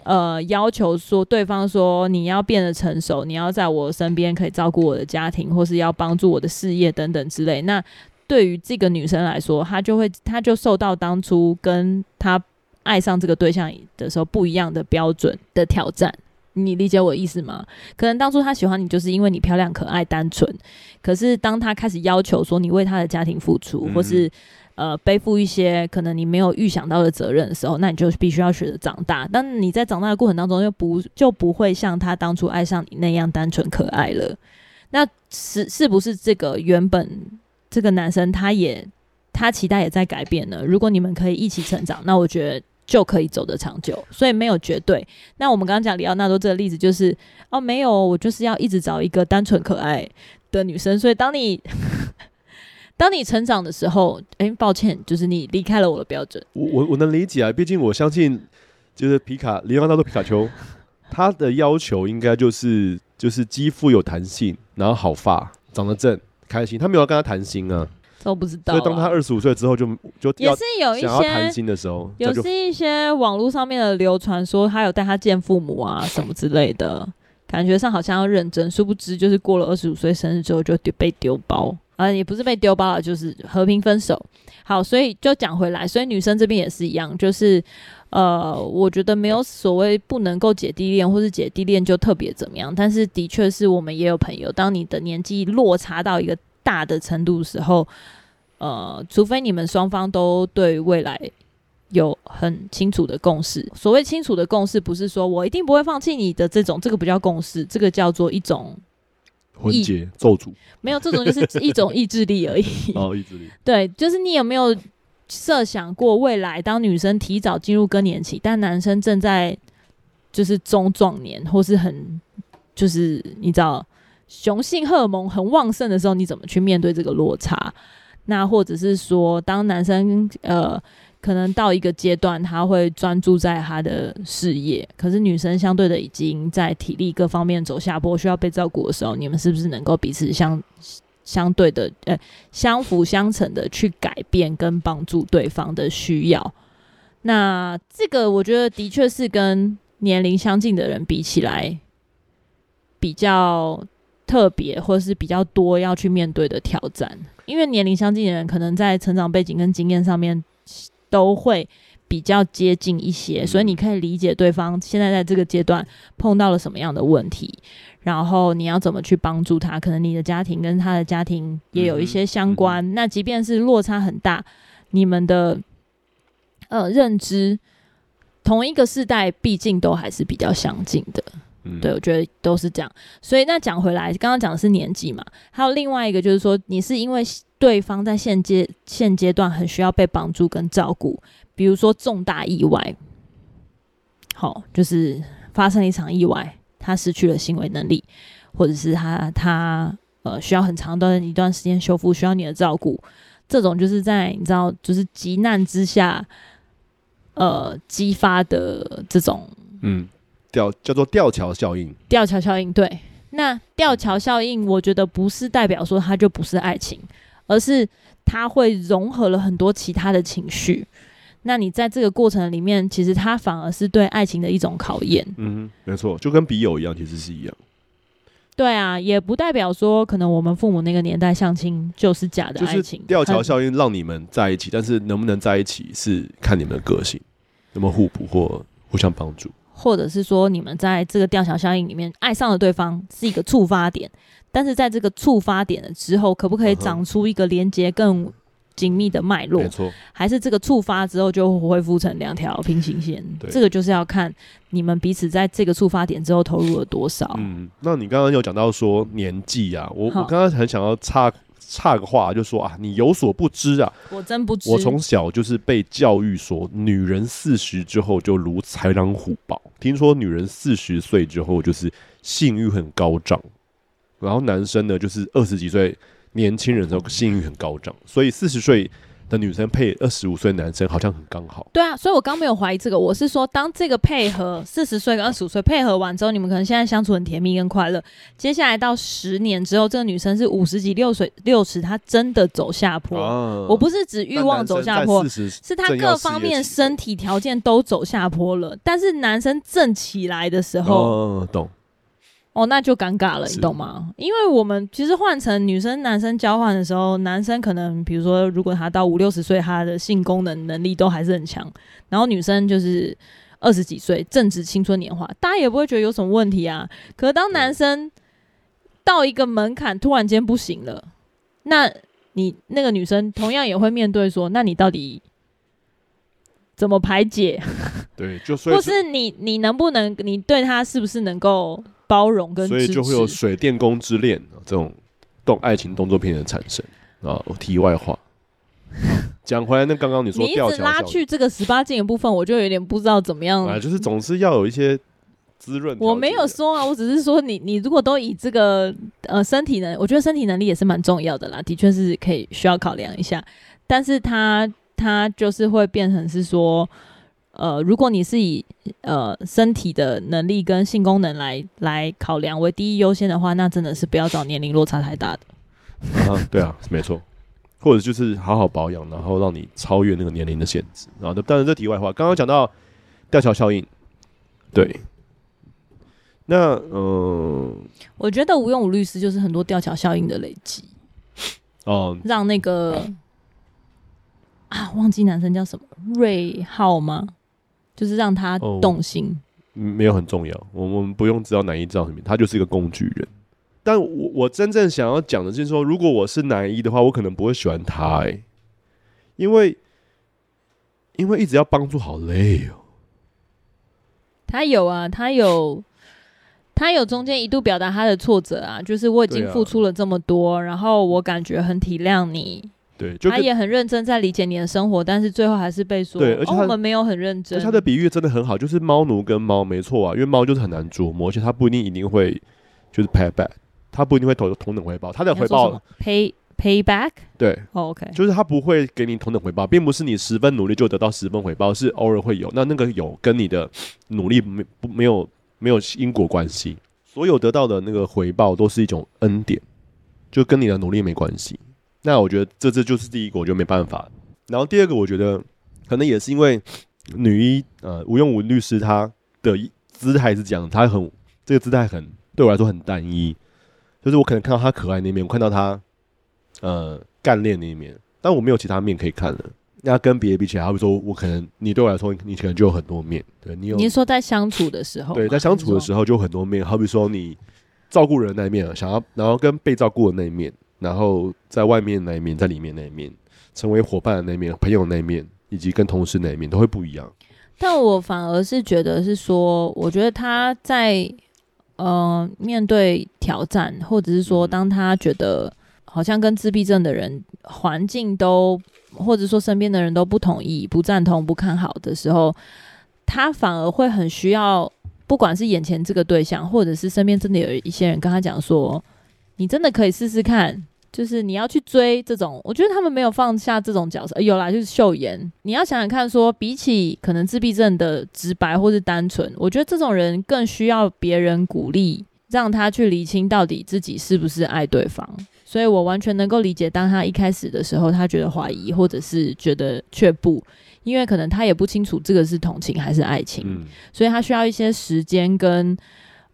呃要求说对方说你要变得成熟，你要在我身边可以照顾我的家庭，或是要帮助我的事业等等之类，那。对于这个女生来说，她就会，她就受到当初跟她爱上这个对象的时候不一样的标准的挑战。你理解我意思吗？可能当初她喜欢你，就是因为你漂亮、可爱、单纯。可是当她开始要求说你为她的家庭付出，或是呃背负一些可能你没有预想到的责任的时候，那你就必须要学着长大。但你在长大的过程当中，又不就不会像她当初爱上你那样单纯可爱了。那是是不是这个原本？这个男生他也他期待也在改变呢。如果你们可以一起成长，那我觉得就可以走得长久。所以没有绝对。那我们刚刚讲里奥纳多这个例子就是哦，没有，我就是要一直找一个单纯可爱的女生。所以当你 当你成长的时候，哎，抱歉，就是你离开了我的标准。我我我能理解啊，毕竟我相信就是皮卡 里奥纳多皮卡丘，他的要求应该就是就是肌肤有弹性，然后好发，长得正。开心，他没有要跟他谈心啊，都不知道。所以当他二十五岁之后就，就就也是有一些谈心的时候，有是一些网络上面的流传说他有带他见父母啊什么之类的，感觉上好像要认真，殊不知就是过了二十五岁生日之后就丢被丢包啊，也不是被丢包了，就是和平分手。好，所以就讲回来，所以女生这边也是一样，就是。呃，我觉得没有所谓不能够姐弟恋，或是姐弟恋就特别怎么样。但是的确是我们也有朋友，当你的年纪落差到一个大的程度的时候，呃，除非你们双方都对未来有很清楚的共识。所谓清楚的共识，不是说我一定不会放弃你的这种，这个不叫共识，这个叫做一种婚结咒诅。没有这种，就是一种意志力而已。哦，意志力。对，就是你有没有？设想过未来，当女生提早进入更年期，但男生正在就是中壮年，或是很就是你知道雄性荷尔蒙很旺盛的时候，你怎么去面对这个落差？那或者是说，当男生呃可能到一个阶段，他会专注在他的事业，可是女生相对的已经在体力各方面走下坡，需要被照顾的时候，你们是不是能够彼此相？相对的，呃，相辅相成的去改变跟帮助对方的需要。那这个我觉得的确是跟年龄相近的人比起来，比较特别或者是比较多要去面对的挑战，因为年龄相近的人，可能在成长背景跟经验上面都会比较接近一些，所以你可以理解对方现在在这个阶段碰到了什么样的问题，然后你要怎么去帮助他。可能你的家庭跟他的家庭也有一些相关，那即便是落差很大，你们的呃认知同一个世代，毕竟都还是比较相近的。嗯、对，我觉得都是这样。所以那讲回来，刚刚讲的是年纪嘛，还有另外一个就是说，你是因为对方在现阶现阶段很需要被帮助跟照顾，比如说重大意外，好，就是发生一场意外，他失去了行为能力，或者是他他呃需要很长的一段时间修复，需要你的照顾，这种就是在你知道，就是急难之下，呃，激发的这种，嗯。吊叫做吊桥效应，吊桥效应对。那吊桥效应，我觉得不是代表说它就不是爱情，而是它会融合了很多其他的情绪。那你在这个过程里面，其实它反而是对爱情的一种考验。嗯，没错，就跟笔友一样，其实是一样。对啊，也不代表说可能我们父母那个年代相亲就是假的爱情。吊桥效应让你们在一起，但是能不能在一起是看你们的个性，那么互补或互相帮助。或者是说，你们在这个吊桥效应里面爱上了对方是一个触发点，但是在这个触发点了之后，可不可以长出一个连接更紧密的脉络？没错，还是这个触发之后就恢复成两条平行线？这个就是要看你们彼此在这个触发点之后投入了多少。嗯，那你刚刚有讲到说年纪啊，我我刚刚很想要插。插个话就说啊，你有所不知啊，我真不知。我从小就是被教育说，女人四十之后就如豺狼虎豹。听说女人四十岁之后就是性欲很高涨，然后男生呢就是二十几岁年轻人的时候性欲很高涨，所以四十岁。的女生配二十五岁男生好像很刚好。对啊，所以我刚没有怀疑这个。我是说，当这个配合四十岁跟二十五岁配合完之后，你们可能现在相处很甜蜜跟快乐。接下来到十年之后，这个女生是五十几、六岁、六十，她真的走下坡。啊、我不是指欲望走下坡，是她各方面身体条件都走下坡了。但是男生正起来的时候，哦、懂。哦，那就尴尬了，你懂吗？因为我们其实换成女生男生交换的时候，男生可能比如说，如果他到五六十岁，他的性功能能力都还是很强，然后女生就是二十几岁，正值青春年华，大家也不会觉得有什么问题啊。可是当男生到一个门槛，突然间不行了，那你那个女生同样也会面对说，那你到底怎么排解？对，就或是你你能不能，你对他是不是能够？包容跟，所以就会有水电工之恋这种动爱情动作片的产生啊。题外话，讲回来，那刚刚你说你一直拉去这个十八禁的部分，我就有点不知道怎么样。啊，就是总是要有一些滋润。我没有说啊，我只是说你你如果都以这个呃身体能，我觉得身体能力也是蛮重要的啦，的确是可以需要考量一下。但是他他就是会变成是说。呃，如果你是以呃身体的能力跟性功能来来考量为第一优先的话，那真的是不要找年龄落差太大的。啊，对啊，没错，或者就是好好保养，然后让你超越那个年龄的限制。然后，当然这题外话，刚刚讲到吊桥效应，对，那嗯，呃、我觉得无用武律师就是很多吊桥效应的累积。哦，让那个啊，忘记男生叫什么，瑞浩吗？就是让他动心，哦，没有很重要。我我们不用知道男一知道什么，他就是一个工具人。但我我真正想要讲的就是说，如果我是男一的话，我可能不会喜欢他，欸，因为因为一直要帮助，好累哦。他有啊，他有，他有中间一度表达他的挫折啊，就是我已经付出了这么多，啊，然后我感觉很体谅你。对，就他也很认真在理解你的生活，但是最后还是被说，对，而且、哦、我们没有很认真。他的比喻真的很好，就是猫奴跟猫，没错啊，因为猫就是很难捉摸，而且它不一定一定会就是 pay back，它不一定会投同等回报，它的回报 pay pay back，对、oh，OK，就是它不会给你同等回报，并不是你十分努力就得到十分回报，是偶尔会有，那那个有跟你的努力没不没有没有因果关系，所有得到的那个回报都是一种恩典，就跟你的努力没关系。那我觉得这这就是第一个，我觉得没办法。然后第二个，我觉得可能也是因为女一呃吴用武律师她的姿态是这样，她很这个姿态很对我来说很单一，就是我可能看到她可爱那面，我看到她呃干练那一面，但我没有其他面可以看了。那跟别人比起来，好比说我可能你对我来说，你可能就有很多面。对你有，你是说在相处的时候？对，在相处的时候就有很多面。好比说你照顾人那一面，想要然后跟被照顾的那一面，然后在外面那一面，在里面那一面，成为伙伴的那一面，朋友那一面，以及跟同事那一面都会不一样。但我反而是觉得是说，我觉得他在呃面对挑战，或者是说当他觉得好像跟自闭症的人环境都，或者说身边的人都不同意、不赞同、不看好的时候，他反而会很需要，不管是眼前这个对象，或者是身边真的有一些人跟他讲说，你真的可以试试看。就是你要去追这种，我觉得他们没有放下这种角色。有啦，就是秀妍。你要想想看，说比起可能自闭症的直白或是单纯，我觉得这种人更需要别人鼓励，让他去理清到底自己是不是爱对方。所以我完全能够理解，当他一开始的时候，他觉得怀疑或者是觉得却步，因为可能他也不清楚这个是同情还是爱情，嗯，所以他需要一些时间跟。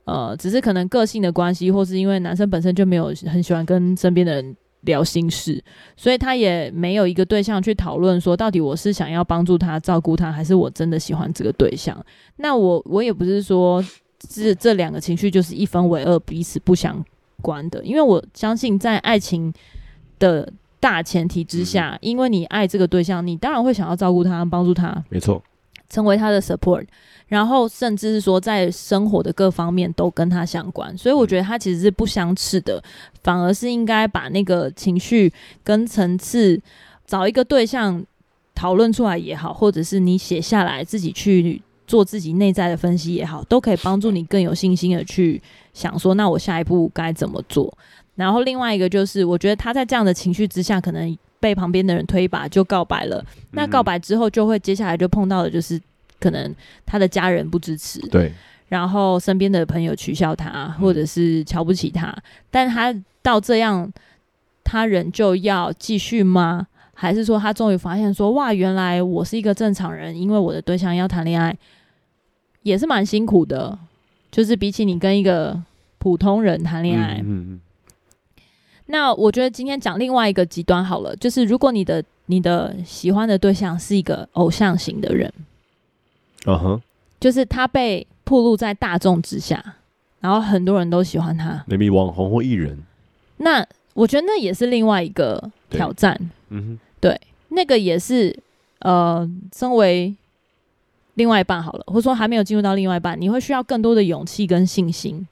呃，只是可能个性的关系，或是因为男生本身就没有很喜欢跟身边的人聊心事，所以他也没有一个对象去讨论说，到底我是想要帮助他、照顾他，还是我真的喜欢这个对象？那我我也不是说这这两个情绪就是一分为二，彼此不相关的，因为我相信在爱情的大前提之下，因为你爱这个对象，你当然会想要照顾他、帮助他，没错，成为他的 support。然后，甚至是说，在生活的各方面都跟他相关，所以我觉得他其实是不相斥的，反而是应该把那个情绪跟层次找一个对象讨论出来也好，或者是你写下来自己去做自己内在的分析也好，都可以帮助你更有信心的去想说，那我下一步该怎么做。然后另外一个就是，我觉得他在这样的情绪之下，可能被旁边的人推一把就告白了。那告白之后，就会接下来就碰到的就是。可能他的家人不支持，对，然后身边的朋友取笑他，或者是瞧不起他，嗯、但他到这样，他人就要继续吗？还是说他终于发现说，哇，原来我是一个正常人，因为我的对象要谈恋爱，也是蛮辛苦的，就是比起你跟一个普通人谈恋爱，嗯嗯嗯。那我觉得今天讲另外一个极端好了，就是如果你的你的喜欢的对象是一个偶像型的人。嗯哼，就是他被暴露在大众之下，然后很多人都喜欢他，maybe 网红或艺人。那我觉得那也是另外一个挑战。嗯哼，对，那个也是呃，身为另外一半好了，或者说还没有进入到另外一半，你会需要更多的勇气跟信心，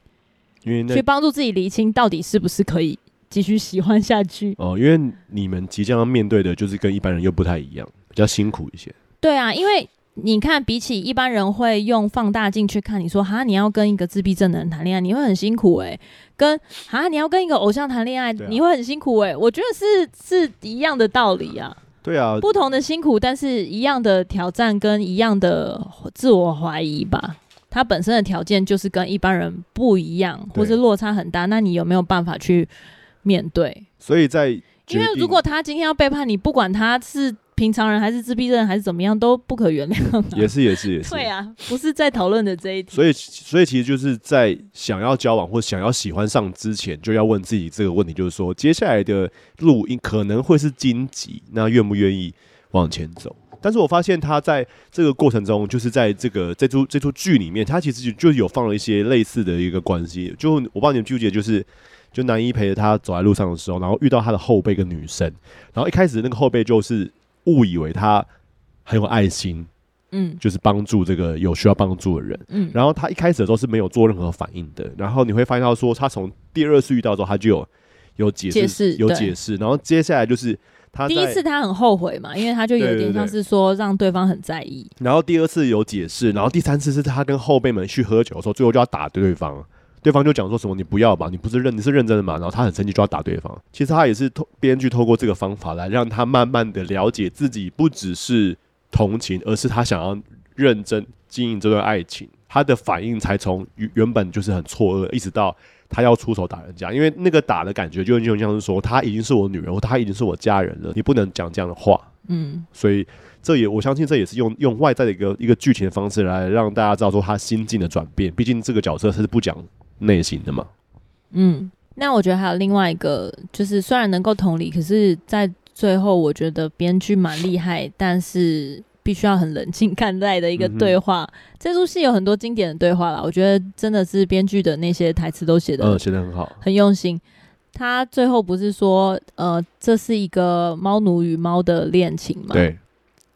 因为去帮助自己厘清到底是不是可以继续喜欢下去。哦，因为你们即将要面对的就是跟一般人又不太一样，比较辛苦一些。对啊，因为。你看，比起一般人会用放大镜去看，你说哈，你要跟一个自闭症的人谈恋爱，你会很辛苦诶、欸。跟哈，你要跟一个偶像谈恋爱，啊、你会很辛苦诶、欸。我觉得是是一样的道理啊。对啊，不同的辛苦，但是一样的挑战跟一样的自我怀疑吧。他本身的条件就是跟一般人不一样，或是落差很大。那你有没有办法去面对？所以在因为如果他今天要背叛你，不管他是。平常人还是自闭症还是怎么样都不可原谅。也是也是也是。对啊，不是在讨论的这一题。所以所以其实就是在想要交往或想要喜欢上之前，就要问自己这个问题，就是说接下来的路应可能会是荆棘，那愿不愿意往前走？但是我发现他在这个过程中，就是在这个这出这出剧里面，他其实就就有放了一些类似的一个关系。就我不知道你们记不记得，就是就男一陪着他走在路上的时候，然后遇到他的后辈一个女生，然后一开始那个后辈就是。误以为他很有爱心，嗯，就是帮助这个有需要帮助的人，嗯，然后他一开始的时候是没有做任何反应的，然后你会发现到说，他从第二次遇到之后，他就有有解释，有解释，然后接下来就是他第一次他很后悔嘛，因为他就有点像是说让对方很在意，然后第二次有解释，然后第三次是他跟后辈们去喝酒的时候，最后就要打对方。对方就讲说什么你不要吧，你不是认你是认真的嘛？然后他很生气就要打对方。其实他也是透编剧透过这个方法来让他慢慢的了解自己，不只是同情，而是他想要认真经营这段爱情。他的反应才从原本就是很错愕，一直到他要出手打人家。因为那个打的感觉就就像是说他已经是我女人，或他已经是我家人了，你不能讲这样的话。嗯，所以这也我相信这也是用用外在的一个一个剧情的方式来让大家知道说他心境的转变。毕竟这个角色他是不讲内心的嘛？嗯，那我觉得还有另外一个，就是虽然能够同理，可是在最后我觉得编剧蛮厉害，但是必须要很冷静看待的一个对话。嗯、这出戏有很多经典的对话啦，我觉得真的是编剧的那些台词都写的嗯写得很好，很用心。他最后不是说呃这是一个猫奴与猫的恋情吗？对。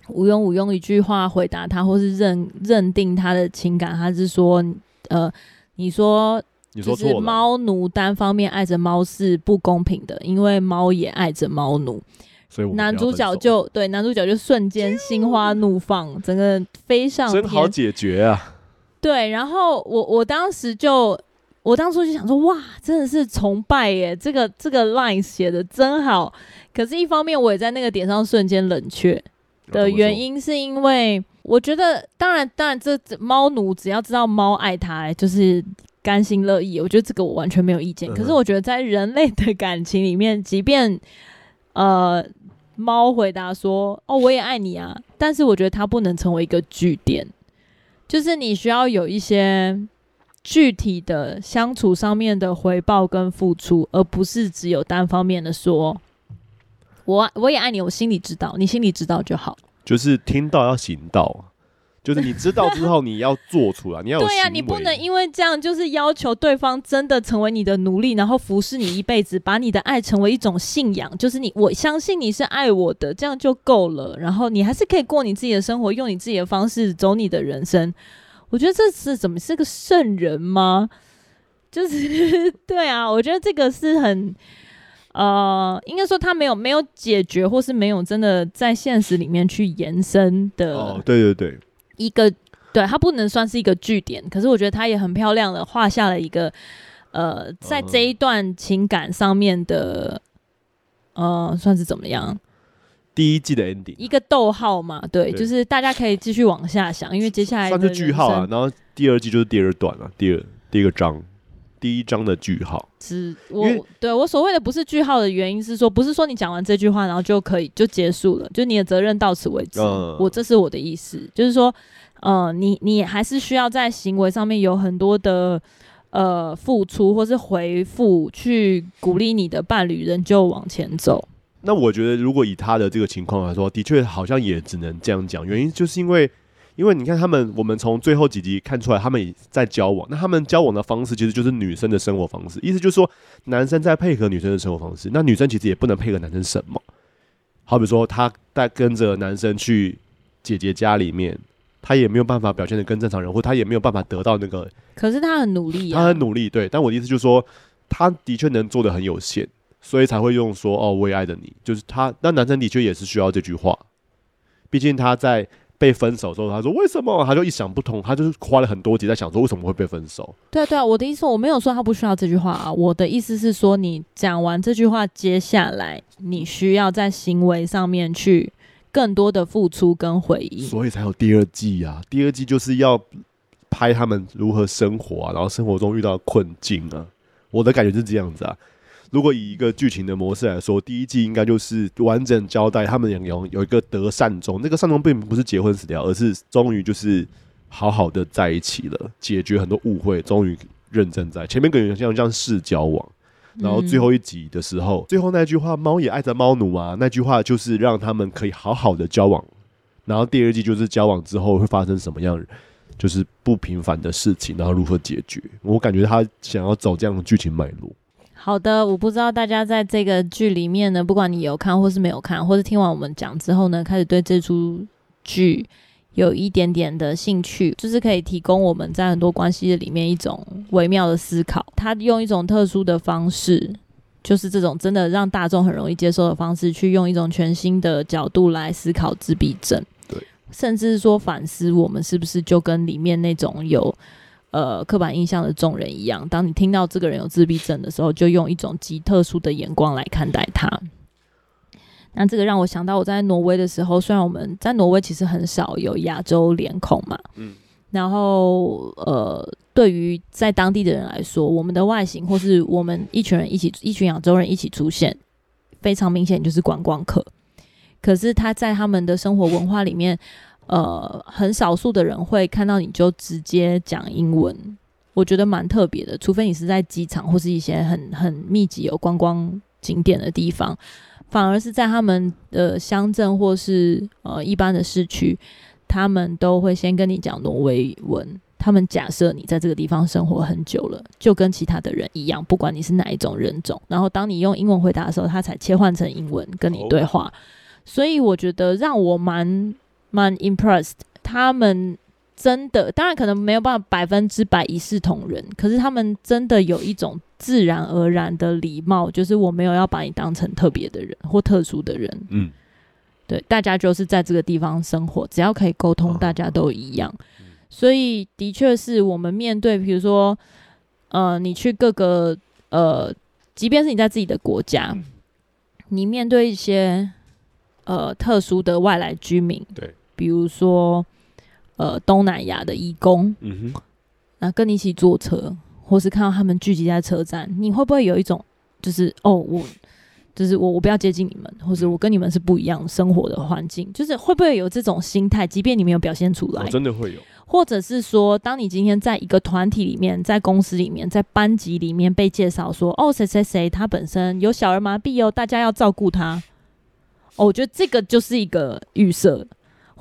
无用无用一句话回答他，或是认认定他的情感，他是说，呃，你说，就是猫奴单方面爱着猫是不公平的，因为猫也爱着猫奴。所以男主角就对男主角就瞬间心花怒放，整个飞上天，真好解决啊！对，然后我我当时就，我当初就想说，哇，真的是崇拜耶，这个这个 line 写的真好。可是，一方面我也在那个点上瞬间冷却。的原因是因为我觉得，当然，当然，这猫奴只要知道猫爱他，就是甘心乐意。我觉得这个我完全没有意见。可是我觉得在人类的感情里面，即便呃猫回答说“哦，我也爱你啊”，但是我觉得它不能成为一个据点，就是你需要有一些具体的相处上面的回报跟付出，而不是只有单方面的说。我我也爱你，我心里知道，你心里知道就好。就是听到要行道，就是你知道之后你要做出来，你要有对呀、啊，你不能因为这样就是要求对方真的成为你的奴隶，然后服侍你一辈子，把你的爱成为一种信仰，就是你我相信你是爱我的，这样就够了。然后你还是可以过你自己的生活，用你自己的方式走你的人生。我觉得这是怎么是个圣人吗？就是 对啊，我觉得这个是很。呃，应该说他没有没有解决，或是没有真的在现实里面去延伸的。哦，对对对，一个对它不能算是一个句点，可是我觉得它也很漂亮的画下了一个呃，在这一段情感上面的呃，算是怎么样？第一季的 ending 一个逗号嘛，对，对就是大家可以继续往下想，因为接下来算是句号啊，然后第二季就是第二段了，第二第一个章。第一章的句号，是我对我所谓的不是句号的原因是说，不是说你讲完这句话然后就可以就结束了，就你的责任到此为止。嗯、我这是我的意思，就是说，呃，你你还是需要在行为上面有很多的呃付出，或是回复，去鼓励你的伴侣仍旧往前走。那我觉得，如果以他的这个情况来说，的确好像也只能这样讲，原因就是因为。因为你看他们，我们从最后几集看出来，他们也在交往。那他们交往的方式其实就是女生的生活方式，意思就是说，男生在配合女生的生活方式。那女生其实也不能配合男生什么。好比说，他带跟着男生去姐姐家里面，他也没有办法表现的跟正常人，或他也没有办法得到那个。可是他很努力啊，他很努力，对。但我的意思就是说，他的确能做的很有限，所以才会用说“哦，我也爱着你”。就是他，那男生的确也是需要这句话，毕竟他在。被分手之后，他说为什么？他就一想不通，他就是花了很多集在想说为什么会被分手。对啊，对啊，我的意思我没有说他不需要这句话啊，我的意思是说你讲完这句话，接下来你需要在行为上面去更多的付出跟回应，所以才有第二季啊。第二季就是要拍他们如何生活啊，然后生活中遇到困境啊。我的感觉是这样子啊。如果以一个剧情的模式来说，第一季应该就是完整交代他们两个有有一个得善终，那个善终并不是结婚死掉，而是终于就是好好的在一起了，解决很多误会，终于认真在前面跟人像像试交往，然后最后一集的时候，最后那句话“猫也爱着猫奴啊”，那句话就是让他们可以好好的交往，然后第二季就是交往之后会发生什么样，就是不平凡的事情，然后如何解决。我感觉他想要走这样的剧情脉络。好的，我不知道大家在这个剧里面呢，不管你有看或是没有看，或是听完我们讲之后呢，开始对这出剧有一点点的兴趣，就是可以提供我们在很多关系的里面一种微妙的思考。他用一种特殊的方式，就是这种真的让大众很容易接受的方式，去用一种全新的角度来思考自闭症，对，甚至说反思我们是不是就跟里面那种有。呃，刻板印象的众人一样，当你听到这个人有自闭症的时候，就用一种极特殊的眼光来看待他。那这个让我想到我在挪威的时候，虽然我们在挪威其实很少有亚洲脸孔嘛，嗯，然后呃，对于在当地的人来说，我们的外形或是我们一群人一起，一群亚洲人一起出现，非常明显就是观光客。可是他在他们的生活文化里面。呃，很少数的人会看到你就直接讲英文，我觉得蛮特别的。除非你是在机场或是一些很很密集有观光景点的地方，反而是在他们的乡镇或是呃一般的市区，他们都会先跟你讲挪威文。他们假设你在这个地方生活很久了，就跟其他的人一样，不管你是哪一种人种。然后当你用英文回答的时候，他才切换成英文跟你对话。所以我觉得让我蛮蛮 impressed。他们真的，当然可能没有办法百分之百一视同仁，可是他们真的有一种自然而然的礼貌，就是我没有要把你当成特别的人或特殊的人。嗯，对，大家就是在这个地方生活，只要可以沟通，大家都一样。所以，的确是我们面对，比如说，呃，你去各个呃，即便是你在自己的国家，你面对一些呃特殊的外来居民，对，比如说呃东南亚的义工，嗯哼，那跟你一起坐车，或是看到他们聚集在车站，你会不会有一种就是哦，我就是我我不要接近你们，或者我跟你们是不一样生活的环境，就是会不会有这种心态？即便你没有表现出来，哦，真的会有。或者是说，当你今天在一个团体里面，在公司里面，在班级里面被介绍说，哦，谁谁谁他本身有小儿麻痹哦，大家要照顾他。哦，我觉得这个就是一个预设，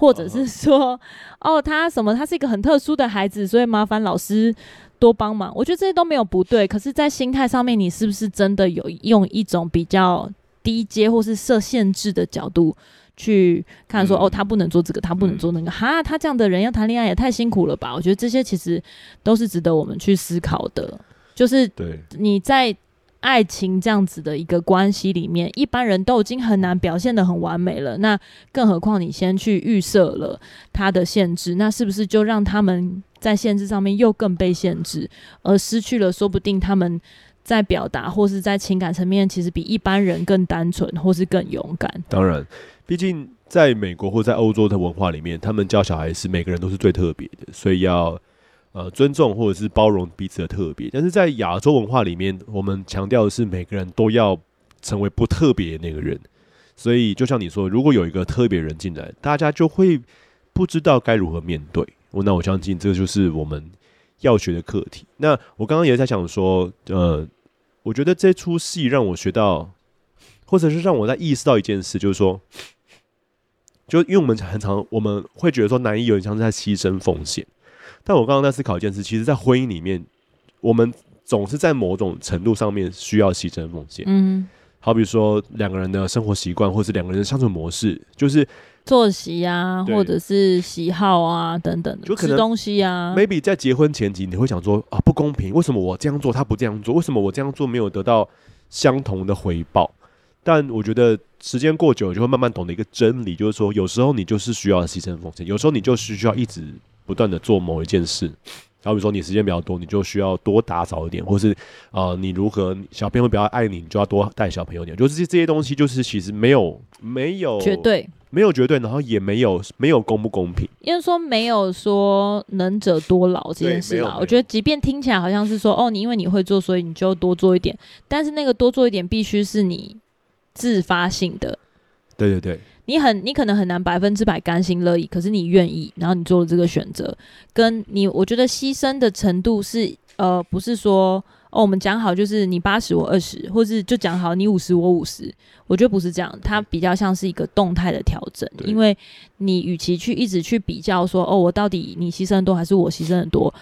或者是说，哦，他什么，他是一个很特殊的孩子，所以麻烦老师多帮忙。我觉得这些都没有不对，可是，在心态上面，你是不是真的有用一种比较低阶或是设限制的角度？去看说哦，他不能做这个，他不能做那个，哈，他这样的人要谈恋爱也太辛苦了吧？我觉得这些其实都是值得我们去思考的。就是你在爱情这样子的一个关系里面，一般人都已经很难表现得很完美了，那更何况你先去预设了他的限制，那是不是就让他们在限制上面又更被限制，而失去了说不定他们在表达或是在情感层面，其实比一般人更单纯或是更勇敢。当然。毕竟，在美国或在欧洲的文化里面，他们教小孩是每个人都是最特别的，所以要呃尊重或者是包容彼此的特别。但是在亚洲文化里面，我们强调的是每个人都要成为不特别的那个人。所以，就像你说，如果有一个特别人进来，大家就会不知道该如何面对。那我相信这就是我们要学的课题。那我刚刚也在想说，呃，我觉得这出戏让我学到，或者是让我在意识到一件事，就是说。就因为我们很常我们会觉得说男一有点像是在牺牲奉献，但我刚刚在思考一件事，其实，在婚姻里面，我们总是在某种程度上面需要牺牲奉献。嗯，好比说两个人的生活习惯，或是两个人的相处模式，就是作息啊，或者是喜好啊等等的，就可能吃东西啊。Maybe 在结婚前期，你会想说啊，不公平，为什么我这样做他不这样做？为什么我这样做没有得到相同的回报？但我觉得时间过久，就会慢慢懂得一个真理，就是说，有时候你就是需要牺牲奉献，有时候你就是需要一直不断的做某一件事。然后比如说你时间比较多，你就需要多打扫一点，或是啊、呃，你如何小朋友比较爱你，你就要多带小朋友一点。就是这这些东西，就是其实没有没有绝对，没有绝对，然后也没有没有公不公平。因为说没有说能者多劳这件事嘛，我觉得即便听起来好像是说哦，你因为你会做，所以你就多做一点，但是那个多做一点必须是你。自发性的，对对对，你很你可能很难百分之百甘心乐意，可是你愿意，然后你做了这个选择，跟你我觉得牺牲的程度是呃，不是说哦，我们讲好就是你八十我二十，或是就讲好你五十我五十，我觉得不是这样，它比较像是一个动态的调整，因为你与其去一直去比较说哦，我到底你牺牲的多还是我牺牲的多，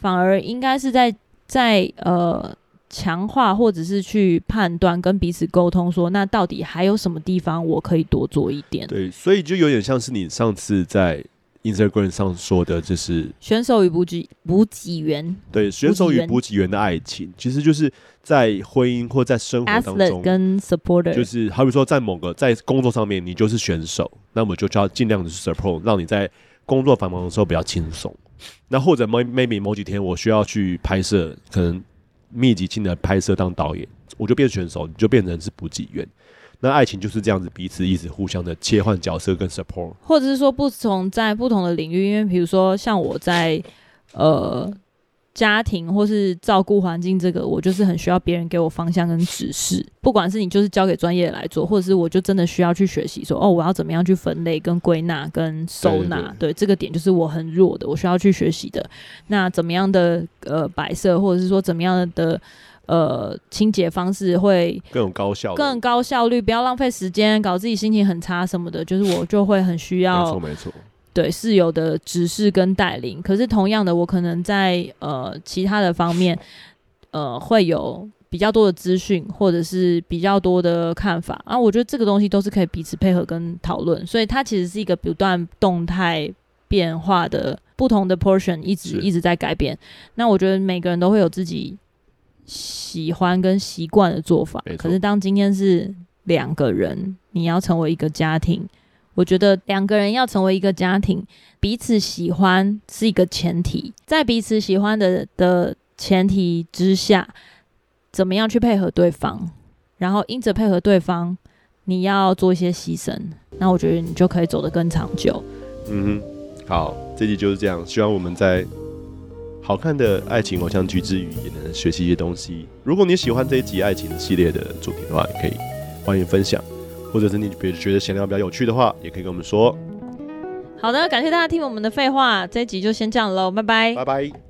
反而应该是在在呃。强化或者是去判断跟彼此沟通说，说那到底还有什么地方我可以多做一点？对，所以就有点像是你上次在 Instagram 上说的，就是选手与补给补给员。对，选手与补给员的爱情，其实就是在婚姻或在生活当中跟 supporter，就是好比说在某个在工作上面，你就是选手，那么就要尽量的去 support，让你在工作繁忙的时候比较轻松。那或者 maybe 某几天我需要去拍摄，可能。密集性的拍摄当导演，我就变选手，你就变成是补给员。那爱情就是这样子，彼此一直互相的切换角色跟 support，或者是说不同在不同的领域，因为比如说像我在呃家庭或是照顾环境，这个我就是很需要别人给我方向跟指示。不管是你就是交给专业来做，或者是我就真的需要去学习说，哦，我要怎么样去分类、跟归纳、跟收纳。对，对，对，对，这个点就是我很弱的，我需要去学习的。那怎么样的呃摆设，或者是说怎么样的呃清洁方式会更高效、更高效率，不要浪费时间，搞自己心情很差什么的，就是我就会很需要。没错，没错。对室友的指示跟带领，可是同样的，我可能在呃其他的方面，呃会有比较多的资讯，或者是比较多的看法啊。我觉得这个东西都是可以彼此配合跟讨论，所以它其实是一个不断动态变化的不同的 portion，一直一直在改变。那我觉得每个人都会有自己喜欢跟习惯的做法，可是当今天是两个人，你要成为一个家庭。我觉得两个人要成为一个家庭，彼此喜欢是一个前提，在彼此喜欢的的前提之下，怎么样去配合对方，然后因着配合对方，你要做一些牺牲，那我觉得你就可以走得更长久。嗯哼，好，这集就是这样，希望我们在好看的爱情偶像剧之余，也能学习一些东西。如果你喜欢这一集爱情系列的主题的话，也可以欢迎分享。或者是你觉觉得闲聊比较有趣的话，也可以跟我们说。好的，感谢大家听我们的废话，这一集就先这样喽，拜拜，拜拜。